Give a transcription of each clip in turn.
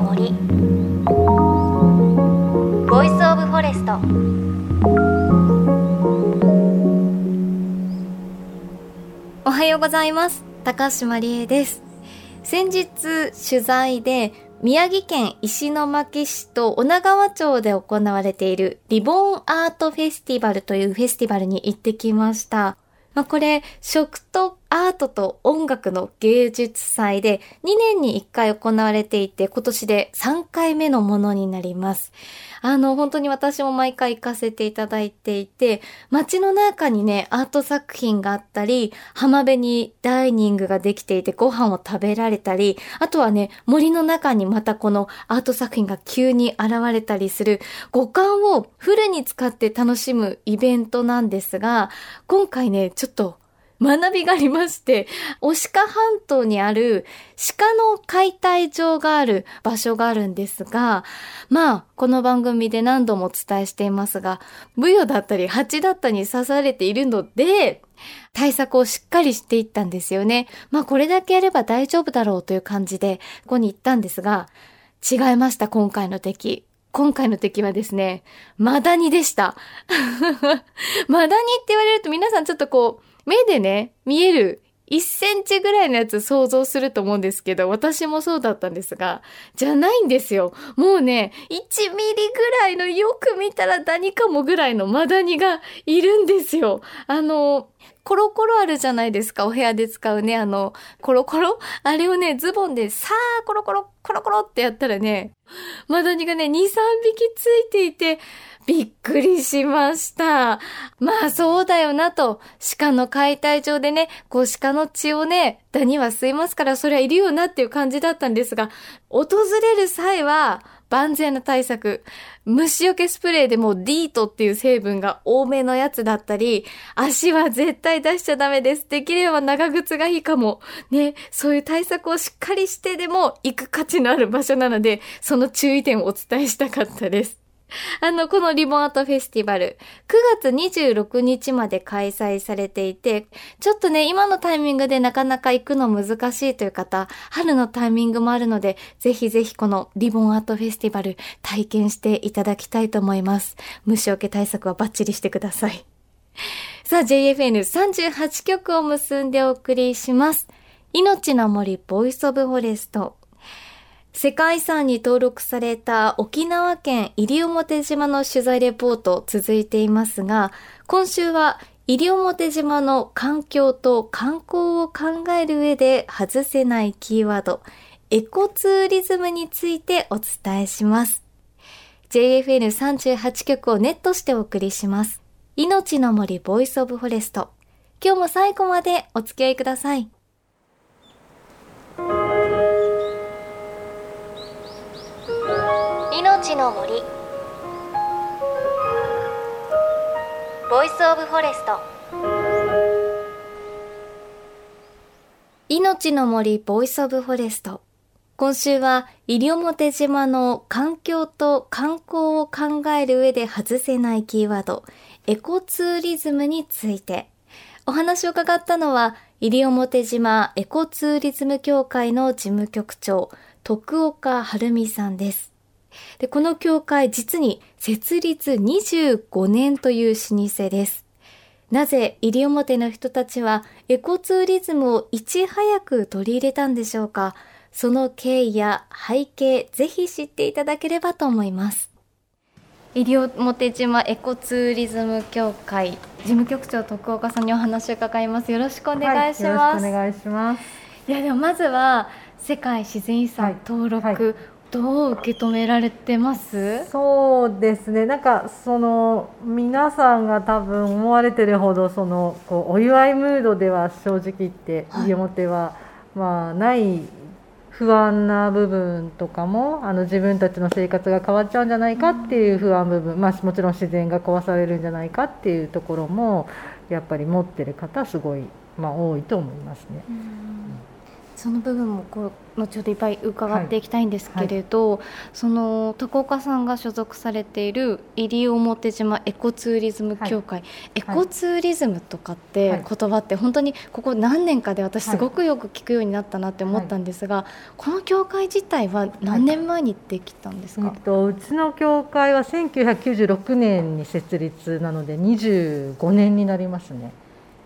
の森 Voice of Forest おはようございます。高橋真理恵です。先日取材で宮城県石巻市と女川町で行われている Reborn-Art Festival というフェスティバルに行ってきました。まあ、これ、食とアートと音楽の芸術祭で2年に1回行われていて、今年で3回目のものになります。あの、本当に私も毎回行かせていただいていて、街の中にね、アート作品があったり、浜辺にダイニングができていてご飯を食べられたり、あとはね、森の中にまたこのアート作品が急に現れたりする、五感をフルに使って楽しむイベントなんですが、今回ね、ちょっと学びがありまして、押鹿半島にある鹿の解体場がある場所があるんですが、まあ、この番組で何度もお伝えしていますが、ブヨだったり蜂だったりに刺されているので、対策をしっかりしていったんですよね。まあこれだけやれば大丈夫だろうという感じで、ここに行ったんですが、違いました、今回の敵。今回の敵はですね、マダニでした。マダニって言われると皆さんちょっとこう、目でね、見える1センチぐらいのやつ想像すると思うんですけど、私もそうだったんですが、じゃないんですよ。もうね、1ミリぐらいのよく見たら何かもぐらいのマダニがいるんですよ。あの、コロコロあるじゃないですか、お部屋で使うね、あの、コロコロ？あれをね、ズボンでさーコロコロ、コロコロってやったらね、マダニがね、2、3匹ついていて、びっくりしました。まあそうだよなと、鹿の解体場でね、こう鹿の血をね、ダニは吸いますからそりゃいるよなっていう感じだったんですが、訪れる際は、万全な対策。虫除けスプレーでもディートっていう成分が多めのやつだったり、足は絶対出しちゃダメです。できれば長靴がいいかも。ね、そういう対策をしっかりしてでも行く価値のある場所なので、その注意点をお伝えしたかったです。あの、このリボンアートフェスティバル、9月26日まで開催されていて、ちょっとね、今のタイミングでなかなか行くの難しいという方、春のタイミングもあるので、ぜひぜひこのリボンアートフェスティバル体験していただきたいと思います。虫除け対策はバッチリしてください。さあ、JFN38 局を結んでお送りします。命の森 Voice of Forest。世界遺産に登録された沖縄県西表島の取材レポート続いていますが、今週は西表島の環境と観光を考える上で外せないキーワード、エコツーリズムについてお伝えします。JFN38 局をネットしてお送りします。命の森 Voice of Forest。今日も最後までお付き合いください。命の森。 Voice of Forest。命の森 Voice of Forest。今週は西表島の環境と観光を考える上で外せないキーワードエコツーリズムについて。お話を伺ったのは西表島エコツーリズム協会の事務局長徳岡晴美さんです。で、この協会実に設立25年という老舗です。なぜ西表の人たちはエコツーリズムをいち早く取り入れたんでしょうか？その経緯や背景、ぜひ知っていただければと思います。西表島エコツーリズム協会事務局長徳岡さんにお話を伺います。よろしくお願いします。はい、お願いします。いやでもまずは世界自然遺産登録、はいはいどう受け止められてます？そうですね。なんかその皆さんが多分思われてるほどそのこうお祝いムードでは正直言って西表は、まあない不安な部分とかもあの自分たちの生活が変わっちゃうんじゃないかっていう不安部分、まあ、もちろん自然が壊されるんじゃないかっていうところもやっぱり持ってる方すごい、まあ、多いと思いますね。その部分もこう後ほどいっぱい伺っていきたいんですけれど、はい。はい、その高岡さんが所属されている西表島エコツーリズム協会、はい、エコツーリズムとかって言葉って本当にここ何年かで私すごくよく聞くようになったなって思ったんですが、この協会自体は何年前にできたんですか、えっと、うちの協会は1996年に設立なので25年になりますね。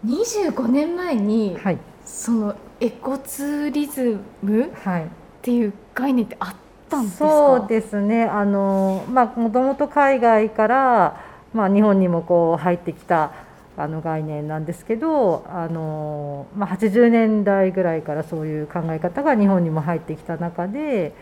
25年前に、はい、そのエコツーリズム、はい、っていう概念ってあったんですか？そうですね。あの、まあ、もともと海外から、まあ、日本にもこう入ってきたあの概念なんですけどあの、まあ、80年代ぐらいからそういう考え方が日本にも入ってきた中で、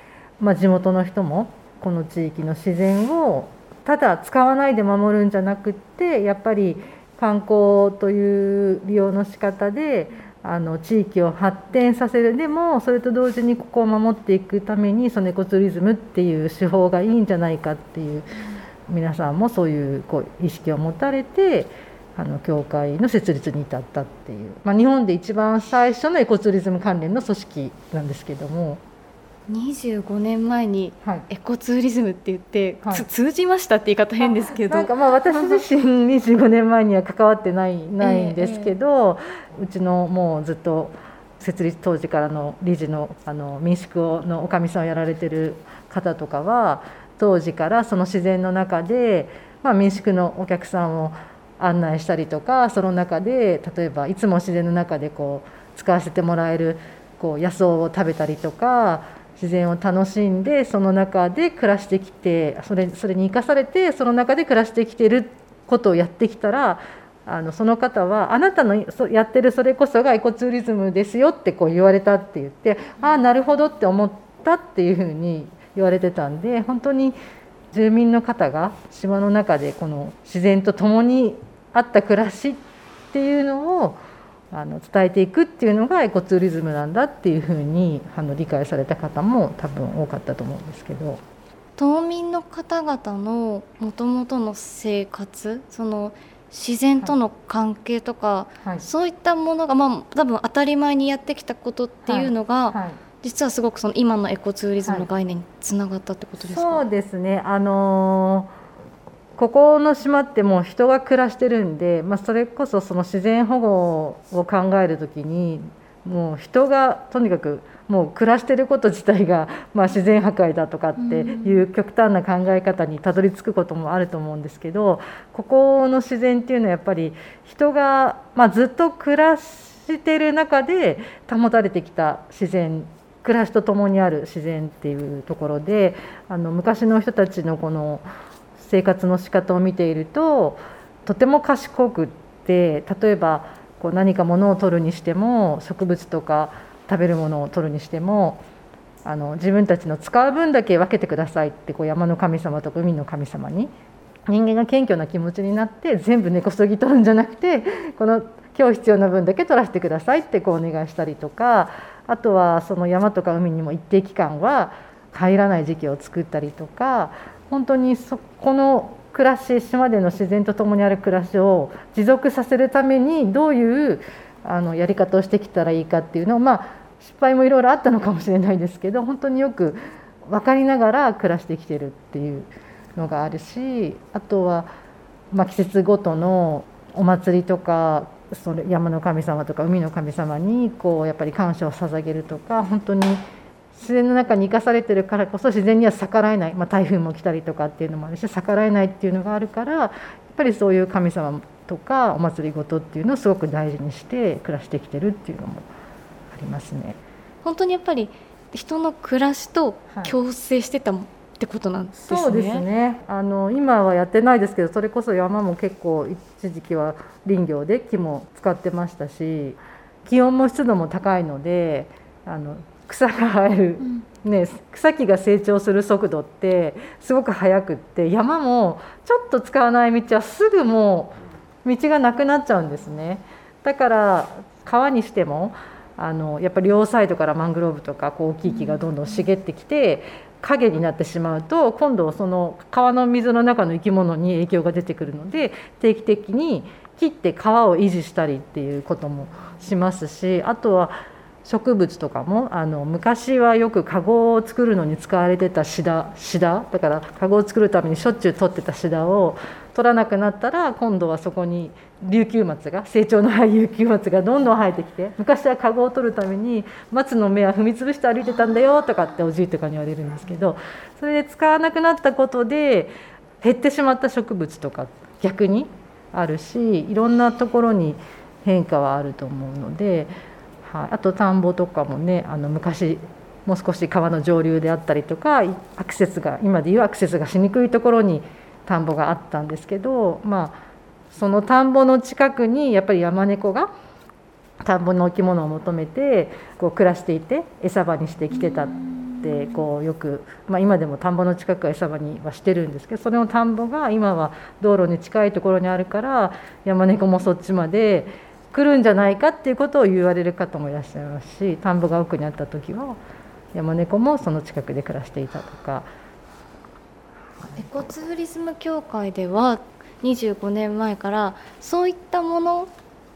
まあ、地元の人もこの地域の自然をただ使わないで守るんじゃなくってやっぱり観光という利用の仕方であの地域を発展させるでもそれと同時にここを守っていくためにそのエコツーリズムっていう手法がいいんじゃないかっていう皆さんもそういうこう意識を持たれてあの教会の設立に至ったっていう、まあ、日本で一番最初のエコツーリズム関連の組織なんですけども。25年前にエコツーリズムって言って、はい、通じましたって言い方変ですけど。なんかまあ私自身25年前には関わってないないんですけど、えー、うちのもうずっと設立当時からの理事のあの民宿のおかみさんをやられてる方とかは当時からその自然の中で、まあ、民宿のお客さんを案内したりとかその中で例えばいつも自然の中でこう使わせてもらえるこう野草を食べたりとか自然を楽しんでその中で暮らしてきてそれそれに生かされてその中で暮らしてきてることをやってきたらあのその方はあなたのやってるそれこそがエコツーリズムですよってこう言われたって言ってああなるほどって思ったっていうふうに言われてたんで本当に住民の方が島の中でこの自然と共にあった暮らしっていうのをあの伝えていくっていうのがエコツーリズムなんだっていうふうにあの理解された方も多分多かったと思うんですけど。島民の方々のもともとの生活その自然との関係とか、はい。はい、そういったものが、まあ、多分当たり前にやってきたことっていうのが、はい、実はすごくその今のエコツーリズムの概念につながったってことですか、そうですね。あのーここの島ってもう人が暮らしてるんで、まあ、それこそその自然保護を考える時にもう人がとにかくもう暮らしてること自体が、まあ、自然破壊だとかっていう極端な考え方にたどり着くこともあると思うんですけどここの自然っていうのはやっぱり人が、まあ、ずっと暮らしてる中で保たれてきた自然暮らしとともにある自然っていうところであの昔の人たちのこの生活の仕方を見ているととても賢くって例えばこう何か物を取るにしても植物とか食べるものを取るにしてもあの自分たちの使う分だけ分けてくださいってこう山の神様とか海の神様に人間が謙虚な気持ちになって全部根こそぎ取るんじゃなくてこの今日必要な分だけ取らせてくださいってこうお願いしたりとかあとはその山とか海にも一定期間は入らない時期を作ったりとか本当にそこの暮らし島での自然とともにある暮らしを持続させるためにどういうあのやり方をしてきたらいいかっていうのをまあ失敗もいろいろあったのかもしれないですけど 本当によく分かりながら暮らしてきてるっていうのがあるしあとは、まあ、季節ごとのお祭りとかそれ山の神様とか海の神様にこうやっぱり感謝を捧げるとか本当に。自然の中に生かされてるからこそ自然には逆らえない、まあ、台風も来たりとかっていうのもあるし逆らえないっていうのがあるからやっぱりそういう神様とかお祭りごとっていうのをすごく大事にして暮らしてきてるっていうのもありますね。本当にやっぱり人の暮らしと共生してた、はい、ってことなんですね。そうですね。あの今はやってないですけど、それこそ山も結構一時期は林業で木も使ってましたし、気温も湿度も高いので、あの草が生える、ね、草木が成長する速度ってすごく速くって山もちょっと使わない道はすぐもう道がなくなっちゃうんですね。だから川にしてもあのやっぱり両サイドからマングローブとかこう大きい木がどんどん茂ってきて影になってしまうと今度その川の水の中の生き物に影響が出てくるので定期的に切って川を維持したりっていうこともしますしあとは植物とかもあの昔はよく籠を作るのに使われてたシダシダだから籠を作るためにしょっちゅう取ってたシダを取らなくなったら今度はそこに琉球松が成長の早い琉球松がどんどん生えてきて昔は籠を取るために松の芽は踏み潰して歩いてたんだよとかっておじいとかに言われるんですけどそれで使わなくなったことで減ってしまった植物とか逆にあるしいろんなところに変化はあると思うので。はい、あと田んぼとかもねあの昔もう少し川の上流であったりとかアクセスが今でいうアクセスがしにくいところに田んぼがあったんですけど、まあ、その田んぼの近くにやっぱり山猫が田んぼの生き物を求めてこう暮らしていて餌場にしてきてたってこうよく、まあ、今でも田んぼの近くは餌場にはしてるんですけどそれの田んぼが今は道路に近いところにあるから山猫もそっちまで。来るんじゃないかっていうことを言われる方もいらっしゃいますし田んぼが奥にあった時は山猫もその近くで暮らしていたとか。エコツーリズム協会では25年前からそういったもの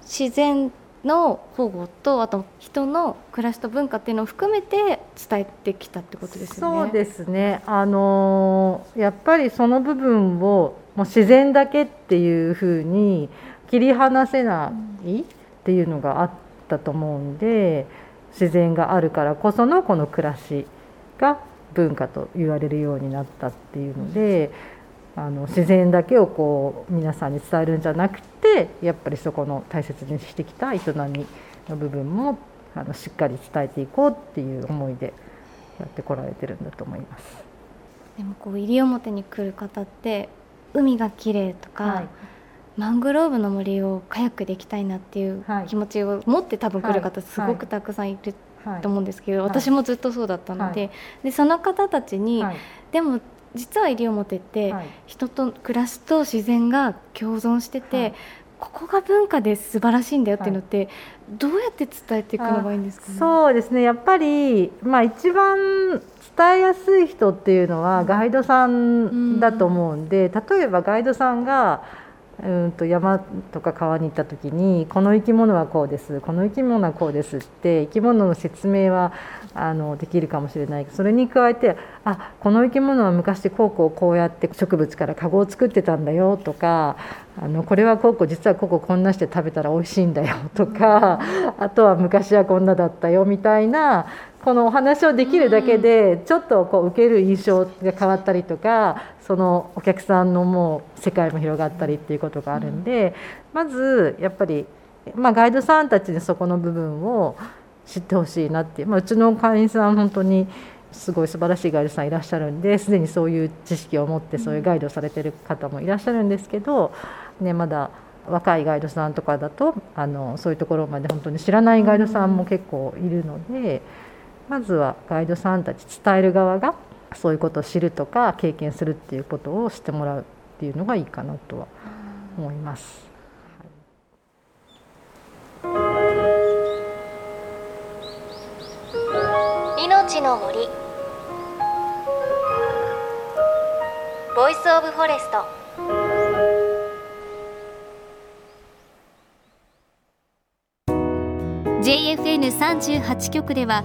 自然の保護とあと人の暮らしと文化っていうのを含めて伝えてきたってことですよね。そうですね。あのやっぱりその部分をもう自然だけっていうふうに切り離せないっていうのがあったと思うんで自然があるからこそのこの暮らしが文化と言われるようになったっていうのであの自然だけをこう皆さんに伝えるんじゃなくてやっぱりそこの大切にしてきた営みの部分もあのしっかり伝えていこうっていう思いでやってこられてるんだと思います。でもこう西表に来る方って海が綺麗とか、はいマングローブの森をカヤックで行きたいなっていう気持ちを持って多分来る方すごくたくさんいると思うんですけど、私もずっとそうだったので,、でその方たちに、でも実は西表って、人と暮らしと自然が共存してて、ここが文化で素晴らしいんだよっていうのって、どうやって伝えていくのがいいんですか、ね、そうですね。やっぱり、まあ、一番伝えやすい人っていうのはガイドさんだと思うんで、例えばガイドさんがうんと山とか川に行った時にこの生き物はこうですこの生き物はこうですって生き物の説明はあのできるかもしれない。それに加えてあこの生き物は昔こうこうこうやって植物からカゴを作ってたんだよとかあのこれはこうこう実はこここんなして食べたら美味しいんだよとかあとは昔はこんなだったよみたいなこのお話をできるだけでちょっとこう受ける印象が変わったりとかそのお客さんのもう世界も広がったりっていうことがあるんでまずやっぱり、まあ、ガイドさんたちにそこの部分を知ってほしいなっていう、まあ、うちの会員さん本当にすごい素晴らしいガイドさんいらっしゃるんですでにそういう知識を持ってそういうガイドされてる方もいらっしゃるんですけど、ね、まだ若いガイドさんとかだとあのそういうところまで本当に知らないガイドさんも結構いるので。まずはガイドさんたち伝える側がそういうことを知るとか経験するっていうことをしてもらうっていうのがいいかなとは思います。命の森。 Voice of Forest。JFN38 局では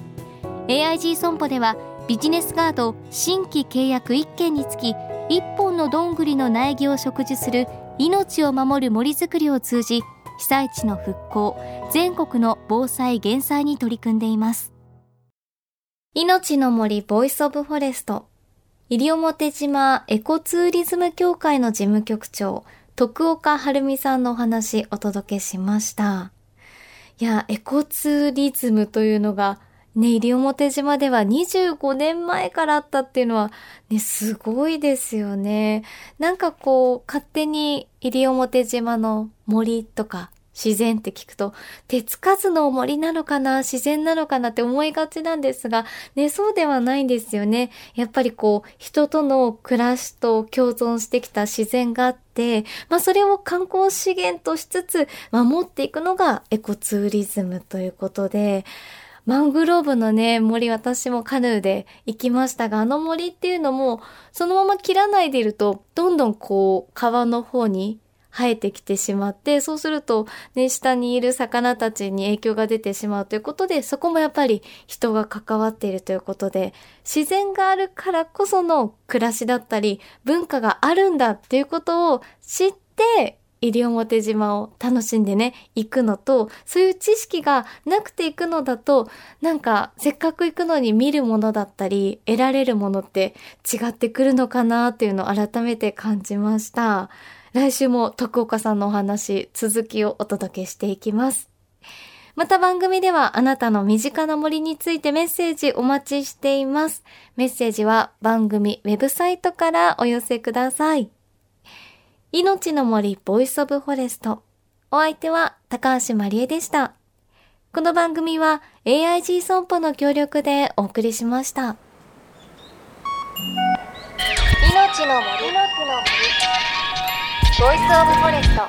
AIG 損保ではビジネスガード新規契約1件につき1本のどんぐりの苗木を植樹する命を守る森づくりを通じ被災地の復興全国の防災減災に取り組んでいます。命の森 Voice of Forest。西表島エコツーリズム協会の事務局長徳岡晴美さんのお話お届けしました。いやエコツーリズムというのがね、西表島では25年前からあったっていうのは、ね、すごいですよね。なんかこう、勝手に西表島の森とか自然って聞くと、手つかずの森なのかな自然なのかなって思いがちなんですが、ね、そうではないんですよね。やっぱりこう、人との暮らしと共存してきた自然があって、まあそれを観光資源としつつ守っていくのがエコツーリズムということで、マングローブのね、森私もカヌーで行きましたが、あの森っていうのも、そのまま切らないでいると、どんどんこう、川の方に生えてきてしまって、そうすると、ね、下にいる魚たちに影響が出てしまうということで、そこもやっぱり人が関わっているということで、自然があるからこその暮らしだったり、文化があるんだっていうことを知って、西表島を楽しんでね、行くのと、そういう知識がなくて行くのだと、なんか、せっかく行くのに見るものだったり、得られるものって違ってくるのかなっていうのを改めて感じました。来週も徳岡さんのお話、続きをお届けしていきます。また番組ではあなたの身近な森についてメッセージお待ちしています。メッセージは番組ウェブサイトからお寄せください。命の森 Voice of Forest。お相手は高橋まりえでした。この番組は AIG 損保の協力でお送りしました。命の森の森 Voice of Forest